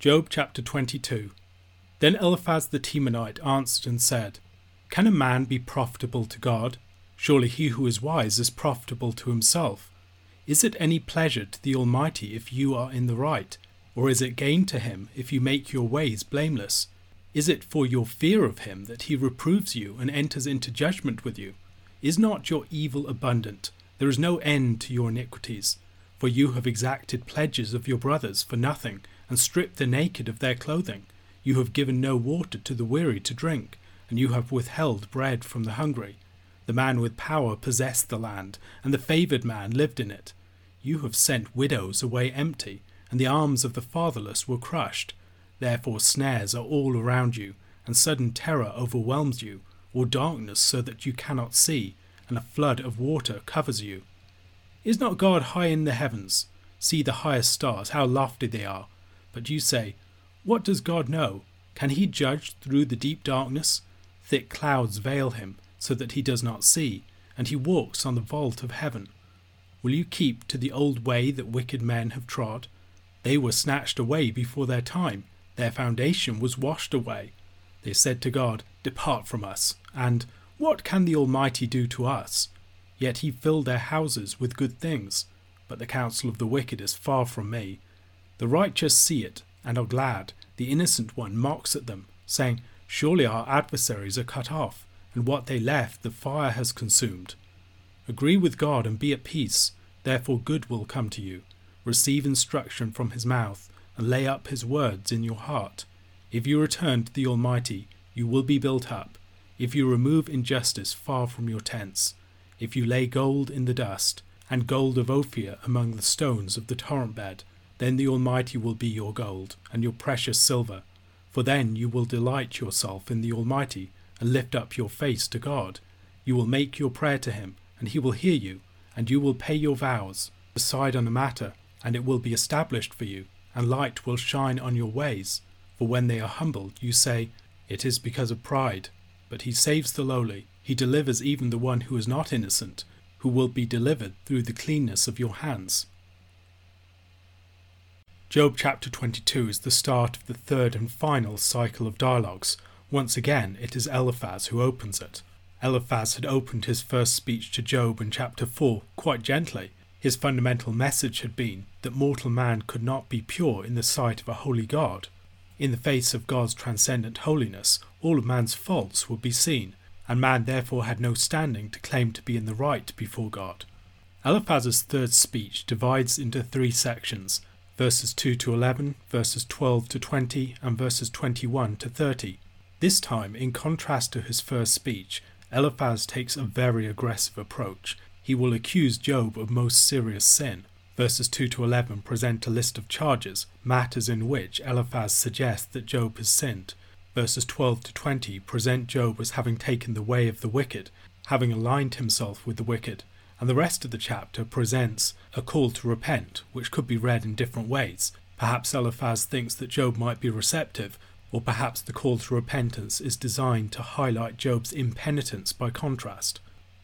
Job chapter 22. Then Eliphaz the Temanite answered and said, Can a man be profitable to God? Surely he who is wise is profitable to himself. Is it any pleasure to the Almighty if you are in the right? Or is it gain to him if you make your ways blameless? Is it for your fear of him that he reproves you and enters into judgment with you? Is not your evil abundant? There is no end to your iniquities. For you have exacted pledges of your brothers for nothing, and stripped the naked of their clothing. You have given no water to the weary to drink, and you have withheld bread from the hungry. The man with power possessed the land, and the favoured man lived in it. You have sent widows away empty, and the arms of the fatherless were crushed. Therefore snares are all around you, and sudden terror overwhelms you, or darkness so that you cannot see, and a flood of water covers you. Is not God high in the heavens? See the highest stars, how lofty they are. But you say, What does God know? Can he judge through the deep darkness? Thick clouds veil him, so that he does not see, and he walks on the vault of heaven. Will you keep to the old way that wicked men have trod? They were snatched away before their time, their foundation was washed away. They said to God, Depart from us, and What can the Almighty do to us? Yet he filled their houses with good things, but the counsel of the wicked is far from me. The righteous see it, and are glad. The innocent one mocks at them, saying, Surely our adversaries are cut off, and what they left the fire has consumed. Agree with God and be at peace, therefore good will come to you. Receive instruction from his mouth, and lay up his words in your heart. If you return to the Almighty, you will be built up. If you remove injustice far from your tents, if you lay gold in the dust, and gold of Ophir among the stones of the torrent bed, then the Almighty will be your gold, and your precious silver. For then you will delight yourself in the Almighty, and lift up your face to God. You will make your prayer to him, and he will hear you, and you will pay your vows. Decide on a matter, and it will be established for you, and light will shine on your ways. For when they are humbled, you say, It is because of pride. But he saves the lowly, he delivers even the one who is not innocent, who will be delivered through the cleanness of your hands. Job chapter 22 is the start of the third and final cycle of dialogues. Once again, it is Eliphaz who opens it. Eliphaz had opened his first speech to Job in chapter 4 quite gently. His fundamental message had been that mortal man could not be pure in the sight of a holy God. In the face of God's transcendent holiness, all of man's faults would be seen, and man therefore had no standing to claim to be in the right before God. Eliphaz's third speech divides into three sections verses 2 to 11, verses 12 to 20, and verses 21 to 30. This time, in contrast to his first speech, Eliphaz takes a very aggressive approach. He will accuse Job of most serious sin. Verses 2 to 11 present a list of charges, matters in which Eliphaz suggests that Job has sinned. Verses 12 to 20 present Job as having taken the way of the wicked, having aligned himself with the wicked, and the rest of the chapter presents a call to repent, which could be read in different ways. Perhaps Eliphaz thinks that Job might be receptive, or perhaps the call to repentance is designed to highlight Job's impenitence by contrast.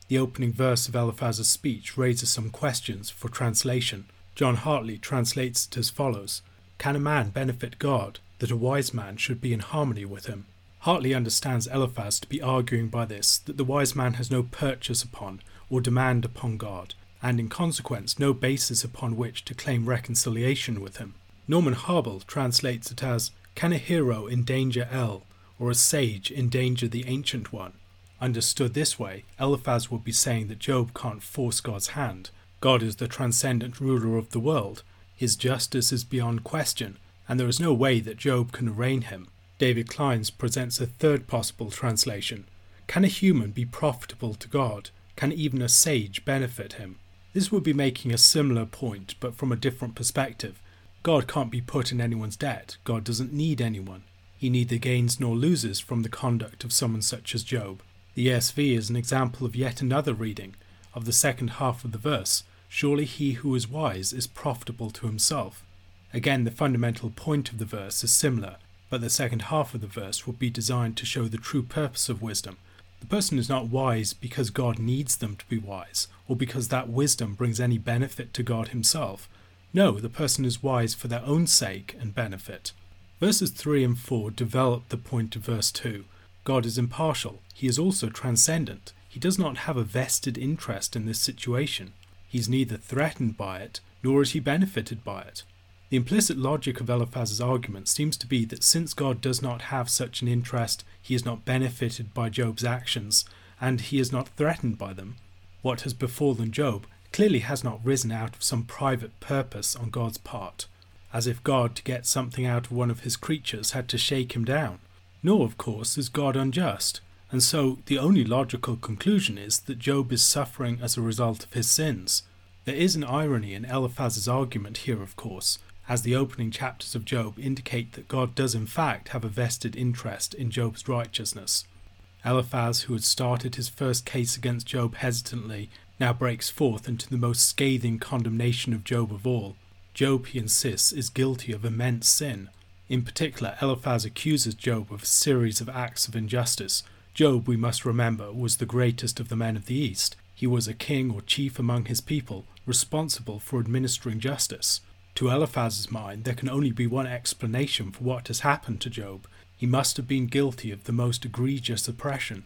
The opening verse of Eliphaz's speech raises some questions for translation. John Hartley translates it as follows Can a man benefit God that a wise man should be in harmony with him? Hartley understands Eliphaz to be arguing by this that the wise man has no purchase upon or demand upon God, and in consequence no basis upon which to claim reconciliation with him. Norman Habel translates it as Can a hero endanger El, or a sage endanger the Ancient One? Understood this way, Eliphaz would be saying that Job can't force God's hand. God is the transcendent ruler of the world. His justice is beyond question, and there is no way that Job can arraign him. David Clines presents a third possible translation. Can a human be profitable to God? Can even a sage benefit him? This would be making a similar point, but from a different perspective. God can't be put in anyone's debt. God doesn't need anyone. He neither gains nor loses from the conduct of someone such as Job. The ESV is an example of yet another reading of the second half of the verse Surely he who is wise is profitable to himself. Again, the fundamental point of the verse is similar, but the second half of the verse would be designed to show the true purpose of wisdom. The person is not wise because God needs them to be wise, or because that wisdom brings any benefit to God Himself. No, the person is wise for their own sake and benefit. Verses 3 and 4 develop the point of verse 2. God is impartial, he is also transcendent. He does not have a vested interest in this situation. He is neither threatened by it, nor is he benefited by it. The implicit logic of Eliphaz's argument seems to be that since God does not have such an interest, he is not benefited by Job's actions, and he is not threatened by them. What has befallen Job clearly has not risen out of some private purpose on God's part, as if God, to get something out of one of his creatures, had to shake him down. Nor, of course, is God unjust, and so the only logical conclusion is that Job is suffering as a result of his sins. There is an irony in Eliphaz's argument here, of course, as the opening chapters of Job indicate that God does in fact have a vested interest in Job's righteousness. Eliphaz, who had started his first case against Job hesitantly, now breaks forth into the most scathing condemnation of Job of all. Job, he insists, is guilty of immense sin. In particular, Eliphaz accuses Job of a series of acts of injustice. Job, we must remember, was the greatest of the men of the East. He was a king or chief among his people, responsible for administering justice. To Eliphaz's mind, there can only be one explanation for what has happened to Job. He must have been guilty of the most egregious oppression.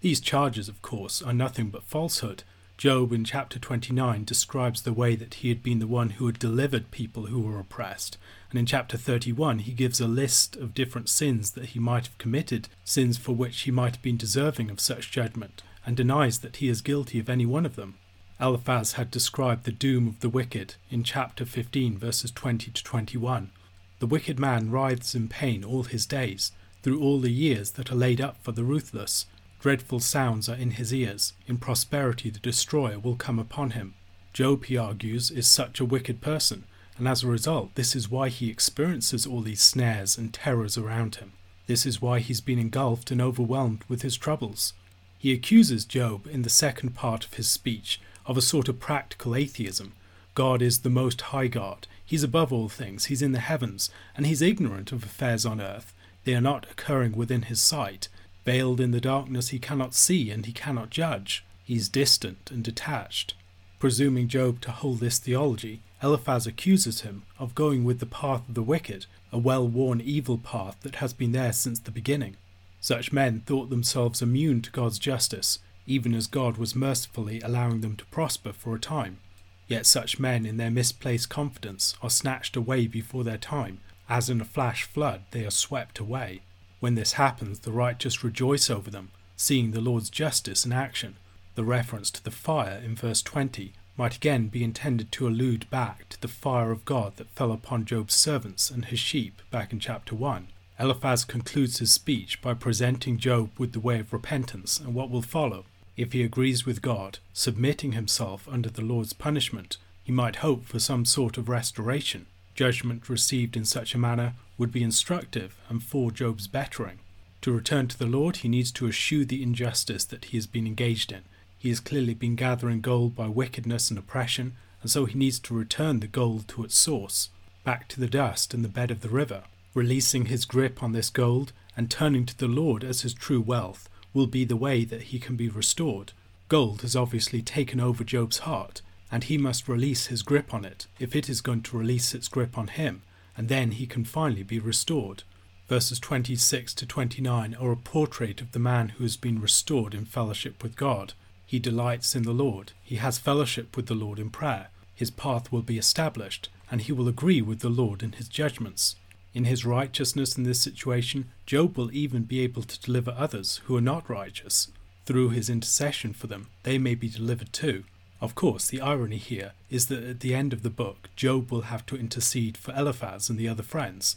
These charges, of course, are nothing but falsehood, Job in chapter 29 describes the way that he had been the one who had delivered people who were oppressed. And in chapter 31, he gives a list of different sins that he might have committed, sins for which he might have been deserving of such judgment, and denies that he is guilty of any one of them. Eliphaz had described the doom of the wicked in chapter 15, verses 20 to 21. The wicked man writhes in pain all his days, through all the years that are laid up for the ruthless. Dreadful sounds are in his ears. In prosperity, the destroyer will come upon him. Job, he argues, is such a wicked person, and as a result, this is why he experiences all these snares and terrors around him. This is why he's been engulfed and overwhelmed with his troubles. He accuses Job in the second part of his speech of a sort of practical atheism. God is the most high God. He's above all things. He's in the heavens, and he's ignorant of affairs on earth. They are not occurring within his sight, Veiled in the darkness, he cannot see and he cannot judge. He's distant and detached. Presuming Job to hold this theology, Eliphaz accuses him of going with the path of the wicked, a well worn evil path that has been there since the beginning. Such men thought themselves immune to God's justice, even as God was mercifully allowing them to prosper for a time. Yet such men, in their misplaced confidence, are snatched away before their time, as in a flash flood they are swept away. When this happens, the righteous rejoice over them, seeing the Lord's justice in action. The reference to the fire in verse 20 might again be intended to allude back to the fire of God that fell upon Job's servants and his sheep back in chapter 1. Eliphaz concludes his speech by presenting Job with the way of repentance and what will follow. If he agrees with God, submitting himself under the Lord's punishment, he might hope for some sort of restoration. Judgment received in such a manner would be instructive and for Job's bettering. To return to the Lord, he needs to eschew the injustice that he has been engaged in. He has clearly been gathering gold by wickedness and oppression, and so he needs to return the gold to its source, back to the dust and the bed of the river. Releasing his grip on this gold and turning to the Lord as his true wealth will be the way that he can be restored. Gold has obviously taken over Job's heart, and he must release his grip on it if it is going to release its grip on him and then he can finally be restored. Verses 26 to 29 are a portrait of the man who has been restored in fellowship with God. He delights in the Lord, he has fellowship with the Lord in prayer, his path will be established, and he will agree with the Lord in his judgments. In his righteousness in this situation, Job will even be able to deliver others who are not righteous. Through his intercession for them, they may be delivered too. Of course, the irony here is that at the end of the book, Job will have to intercede for Eliphaz and the other friends.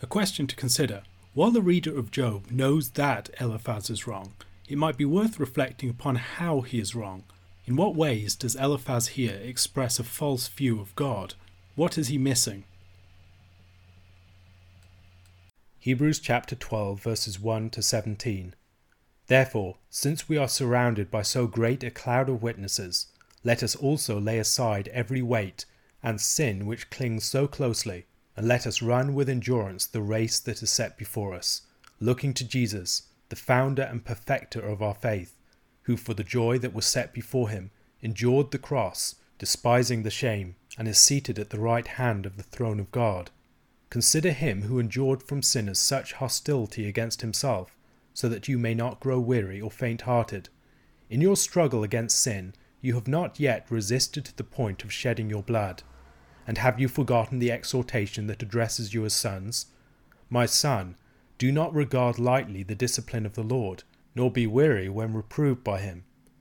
A question to consider while the reader of Job knows that Eliphaz is wrong, it might be worth reflecting upon how he is wrong. In what ways does Eliphaz here express a false view of God? What is he missing? Hebrews chapter 12, verses 1 to 17. Therefore, since we are surrounded by so great a cloud of witnesses, let us also lay aside every weight and sin which clings so closely, and let us run with endurance the race that is set before us, looking to Jesus, the founder and perfecter of our faith, who for the joy that was set before him endured the cross, despising the shame, and is seated at the right hand of the throne of God. Consider him who endured from sinners such hostility against himself, so that you may not grow weary or faint hearted. In your struggle against sin, you have not yet resisted to the point of shedding your blood. And have you forgotten the exhortation that addresses you as sons? My son, do not regard lightly the discipline of the Lord, nor be weary when reproved by him.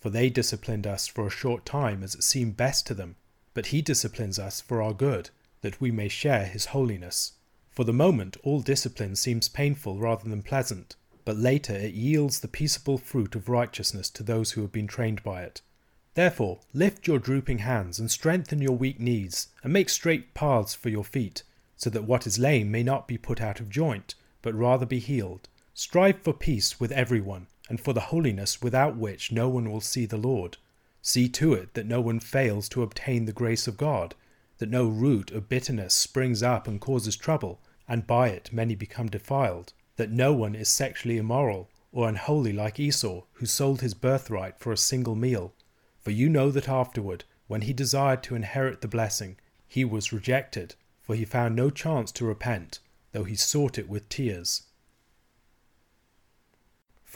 For they disciplined us for a short time as it seemed best to them, but he disciplines us for our good, that we may share his holiness. For the moment, all discipline seems painful rather than pleasant, but later it yields the peaceable fruit of righteousness to those who have been trained by it. Therefore, lift your drooping hands and strengthen your weak knees, and make straight paths for your feet, so that what is lame may not be put out of joint, but rather be healed. Strive for peace with everyone, and for the holiness without which no one will see the Lord. See to it that no one fails to obtain the grace of God, that no root of bitterness springs up and causes trouble, and by it many become defiled, that no one is sexually immoral or unholy like Esau, who sold his birthright for a single meal. For you know that afterward, when he desired to inherit the blessing, he was rejected, for he found no chance to repent, though he sought it with tears.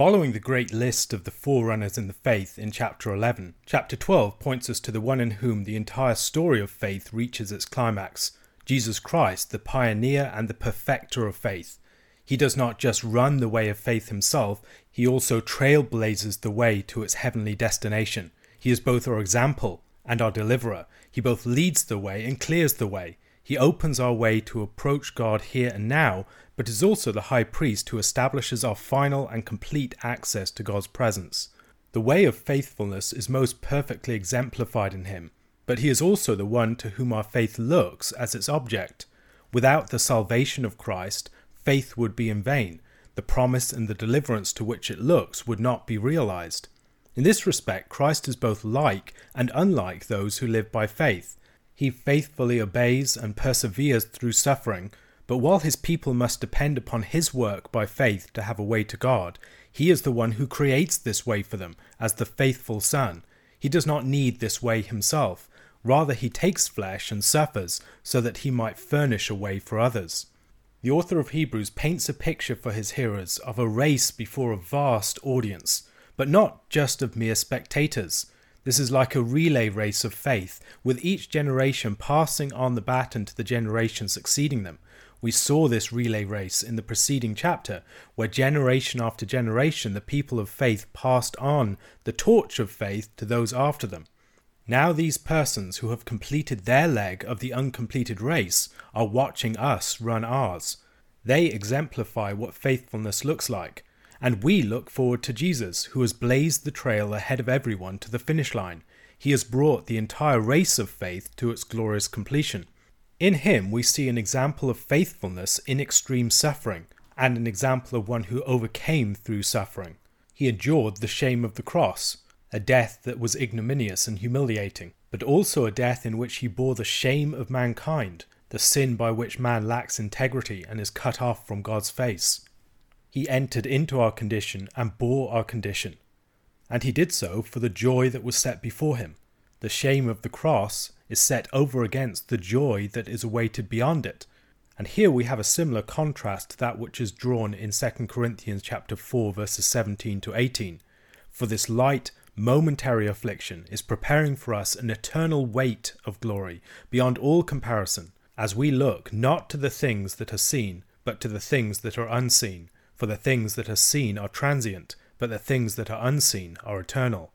Following the great list of the forerunners in the faith in chapter 11, chapter 12 points us to the one in whom the entire story of faith reaches its climax Jesus Christ, the pioneer and the perfecter of faith. He does not just run the way of faith himself, he also trailblazes the way to its heavenly destination. He is both our example and our deliverer. He both leads the way and clears the way. He opens our way to approach God here and now, but is also the high priest who establishes our final and complete access to God's presence. The way of faithfulness is most perfectly exemplified in him, but he is also the one to whom our faith looks as its object. Without the salvation of Christ, faith would be in vain. The promise and the deliverance to which it looks would not be realized. In this respect, Christ is both like and unlike those who live by faith. He faithfully obeys and perseveres through suffering, but while his people must depend upon his work by faith to have a way to God, he is the one who creates this way for them as the faithful Son. He does not need this way himself. Rather, he takes flesh and suffers so that he might furnish a way for others. The author of Hebrews paints a picture for his hearers of a race before a vast audience, but not just of mere spectators. This is like a relay race of faith, with each generation passing on the baton to the generation succeeding them. We saw this relay race in the preceding chapter, where generation after generation the people of faith passed on the torch of faith to those after them. Now, these persons who have completed their leg of the uncompleted race are watching us run ours. They exemplify what faithfulness looks like, and we look forward to Jesus, who has blazed the trail ahead of everyone to the finish line. He has brought the entire race of faith to its glorious completion. In him, we see an example of faithfulness in extreme suffering, and an example of one who overcame through suffering. He endured the shame of the cross, a death that was ignominious and humiliating, but also a death in which he bore the shame of mankind, the sin by which man lacks integrity and is cut off from God's face. He entered into our condition and bore our condition. And he did so for the joy that was set before him. The shame of the cross is set over against the joy that is awaited beyond it. And here we have a similar contrast to that which is drawn in 2 Corinthians chapter 4 verses 17 to 18. For this light momentary affliction is preparing for us an eternal weight of glory beyond all comparison, as we look not to the things that are seen, but to the things that are unseen for the things that are seen are transient, but the things that are unseen are eternal.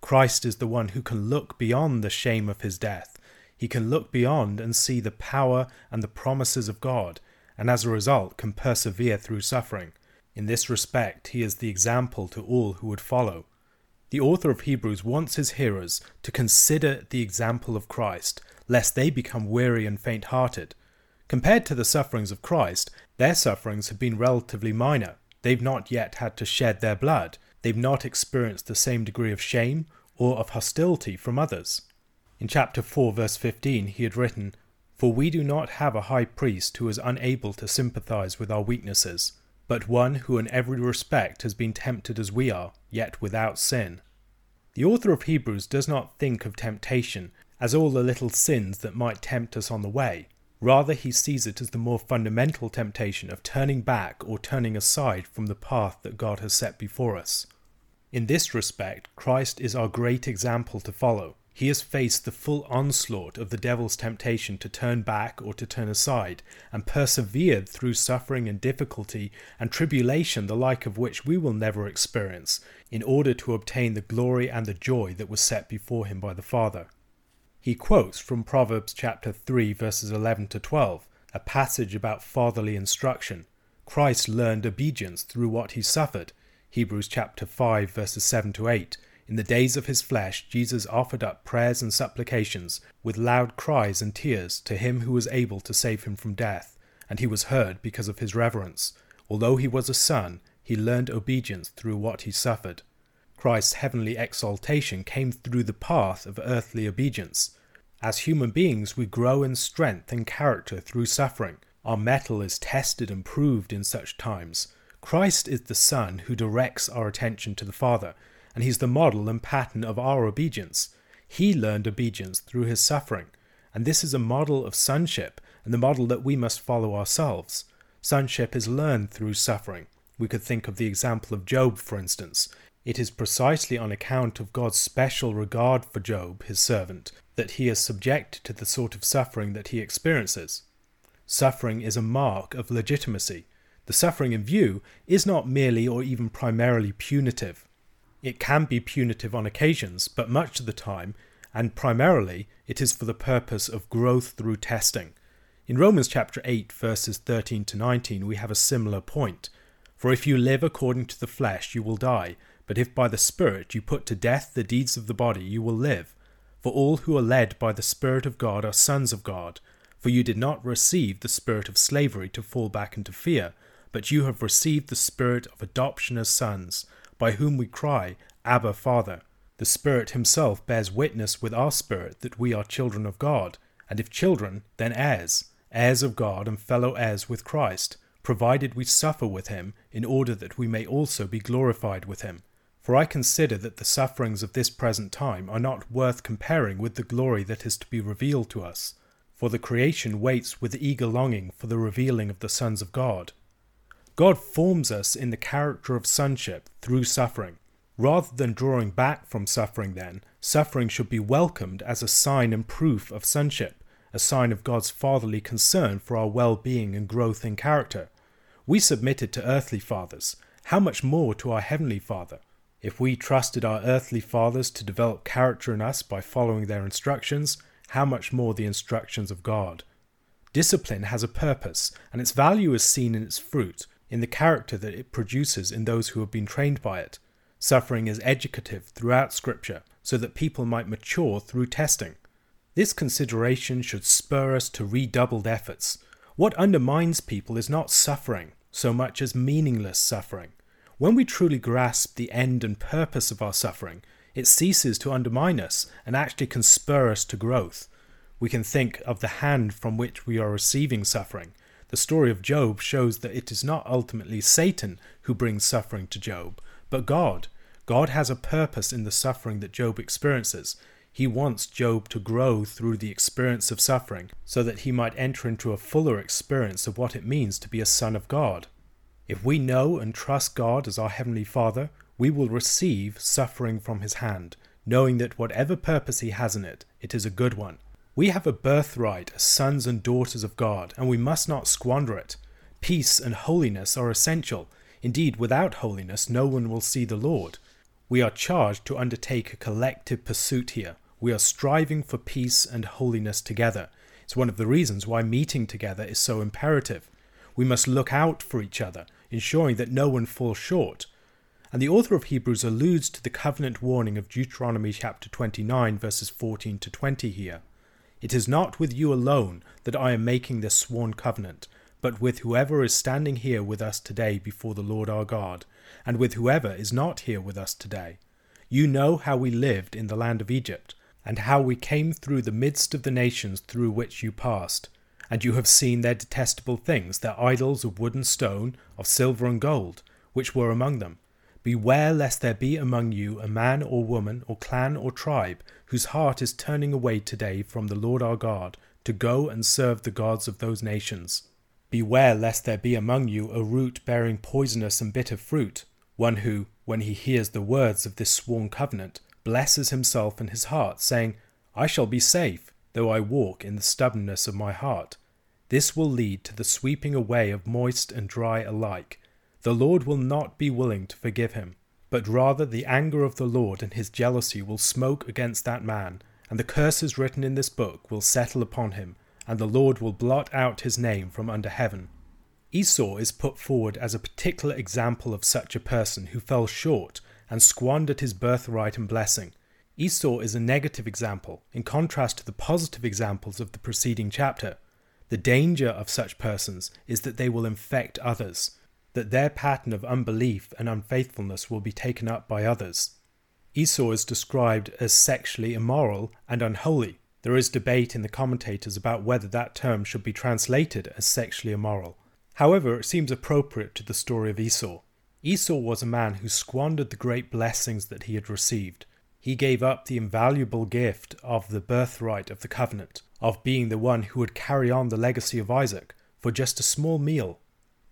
Christ is the one who can look beyond the shame of his death. He can look beyond and see the power and the promises of God, and as a result can persevere through suffering. In this respect, he is the example to all who would follow. The author of Hebrews wants his hearers to consider the example of Christ. lest they become weary and faint hearted. Compared to the sufferings of Christ, their sufferings have been relatively minor. They've not yet had to shed their blood. They've not experienced the same degree of shame or of hostility from others. In chapter 4, verse 15, he had written, For we do not have a high priest who is unable to sympathize with our weaknesses, but one who in every respect has been tempted as we are, yet without sin. The author of Hebrews does not think of temptation as all the little sins that might tempt us on the way. Rather, he sees it as the more fundamental temptation of turning back or turning aside from the path that God has set before us. In this respect, Christ is our great example to follow. He has faced the full onslaught of the devil's temptation to turn back or to turn aside, and persevered through suffering and difficulty and tribulation the like of which we will never experience, in order to obtain the glory and the joy that was set before him by the Father. He quotes from Proverbs chapter 3 verses 11 to 12, a passage about fatherly instruction. Christ learned obedience through what he suffered. Hebrews chapter 5 verses 7 to 8. In the days of his flesh, Jesus offered up prayers and supplications with loud cries and tears to him who was able to save him from death, and he was heard because of his reverence. Although he was a son, he learned obedience through what he suffered. Christ's heavenly exaltation came through the path of earthly obedience. As human beings, we grow in strength and character through suffering. Our mettle is tested and proved in such times. Christ is the Son who directs our attention to the Father, and He's the model and pattern of our obedience. He learned obedience through His suffering, and this is a model of sonship and the model that we must follow ourselves. Sonship is learned through suffering. We could think of the example of Job, for instance. It is precisely on account of God's special regard for Job, his servant, that he is subjected to the sort of suffering that he experiences. Suffering is a mark of legitimacy. The suffering in view is not merely or even primarily punitive. It can be punitive on occasions, but much of the time, and primarily, it is for the purpose of growth through testing. In Romans chapter 8, verses 13 to 19, we have a similar point. For if you live according to the flesh, you will die. But if by the Spirit you put to death the deeds of the body, you will live. For all who are led by the Spirit of God are sons of God. For you did not receive the spirit of slavery to fall back into fear, but you have received the spirit of adoption as sons, by whom we cry, Abba, Father. The Spirit Himself bears witness with our spirit that we are children of God, and if children, then heirs, heirs of God and fellow heirs with Christ, provided we suffer with Him, in order that we may also be glorified with Him. For I consider that the sufferings of this present time are not worth comparing with the glory that is to be revealed to us. For the creation waits with eager longing for the revealing of the sons of God. God forms us in the character of sonship through suffering. Rather than drawing back from suffering, then, suffering should be welcomed as a sign and proof of sonship, a sign of God's fatherly concern for our well being and growth in character. We submitted to earthly fathers. How much more to our heavenly Father? If we trusted our earthly fathers to develop character in us by following their instructions, how much more the instructions of God? Discipline has a purpose, and its value is seen in its fruit, in the character that it produces in those who have been trained by it. Suffering is educative throughout Scripture, so that people might mature through testing. This consideration should spur us to redoubled efforts. What undermines people is not suffering, so much as meaningless suffering. When we truly grasp the end and purpose of our suffering, it ceases to undermine us and actually can spur us to growth. We can think of the hand from which we are receiving suffering. The story of Job shows that it is not ultimately Satan who brings suffering to Job, but God. God has a purpose in the suffering that Job experiences. He wants Job to grow through the experience of suffering so that he might enter into a fuller experience of what it means to be a son of God. If we know and trust God as our Heavenly Father, we will receive suffering from His hand, knowing that whatever purpose He has in it, it is a good one. We have a birthright as sons and daughters of God, and we must not squander it. Peace and holiness are essential. Indeed, without holiness, no one will see the Lord. We are charged to undertake a collective pursuit here. We are striving for peace and holiness together. It's one of the reasons why meeting together is so imperative. We must look out for each other, ensuring that no one falls short. And the author of Hebrews alludes to the covenant warning of Deuteronomy chapter 29, verses 14 to 20 here. It is not with you alone that I am making this sworn covenant, but with whoever is standing here with us today before the Lord our God, and with whoever is not here with us today. You know how we lived in the land of Egypt, and how we came through the midst of the nations through which you passed. And you have seen their detestable things, their idols of wood and stone, of silver and gold, which were among them. Beware lest there be among you a man or woman or clan or tribe whose heart is turning away today from the Lord our God to go and serve the gods of those nations. Beware lest there be among you a root bearing poisonous and bitter fruit, one who, when he hears the words of this sworn covenant, blesses himself in his heart, saying, I shall be safe, though I walk in the stubbornness of my heart. This will lead to the sweeping away of moist and dry alike. The Lord will not be willing to forgive him, but rather the anger of the Lord and his jealousy will smoke against that man, and the curses written in this book will settle upon him, and the Lord will blot out his name from under heaven. Esau is put forward as a particular example of such a person who fell short and squandered his birthright and blessing. Esau is a negative example, in contrast to the positive examples of the preceding chapter. The danger of such persons is that they will infect others, that their pattern of unbelief and unfaithfulness will be taken up by others. Esau is described as sexually immoral and unholy. There is debate in the commentators about whether that term should be translated as sexually immoral. However, it seems appropriate to the story of Esau. Esau was a man who squandered the great blessings that he had received. He gave up the invaluable gift of the birthright of the covenant, of being the one who would carry on the legacy of Isaac, for just a small meal.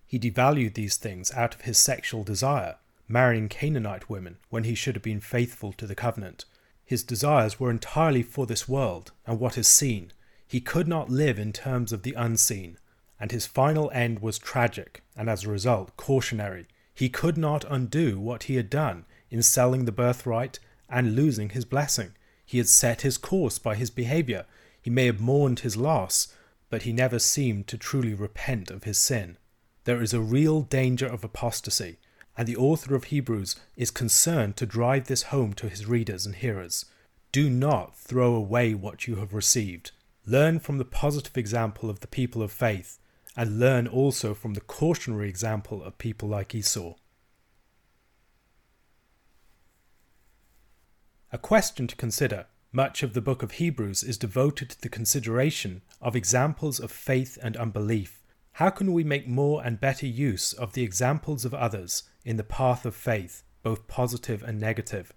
He devalued these things out of his sexual desire, marrying Canaanite women when he should have been faithful to the covenant. His desires were entirely for this world and what is seen. He could not live in terms of the unseen, and his final end was tragic and as a result cautionary. He could not undo what he had done in selling the birthright and losing his blessing. He had set his course by his behavior. He may have mourned his loss, but he never seemed to truly repent of his sin. There is a real danger of apostasy, and the author of Hebrews is concerned to drive this home to his readers and hearers. Do not throw away what you have received. Learn from the positive example of the people of faith and learn also from the cautionary example of people like Esau. A question to consider. Much of the book of Hebrews is devoted to the consideration of examples of faith and unbelief. How can we make more and better use of the examples of others in the path of faith, both positive and negative?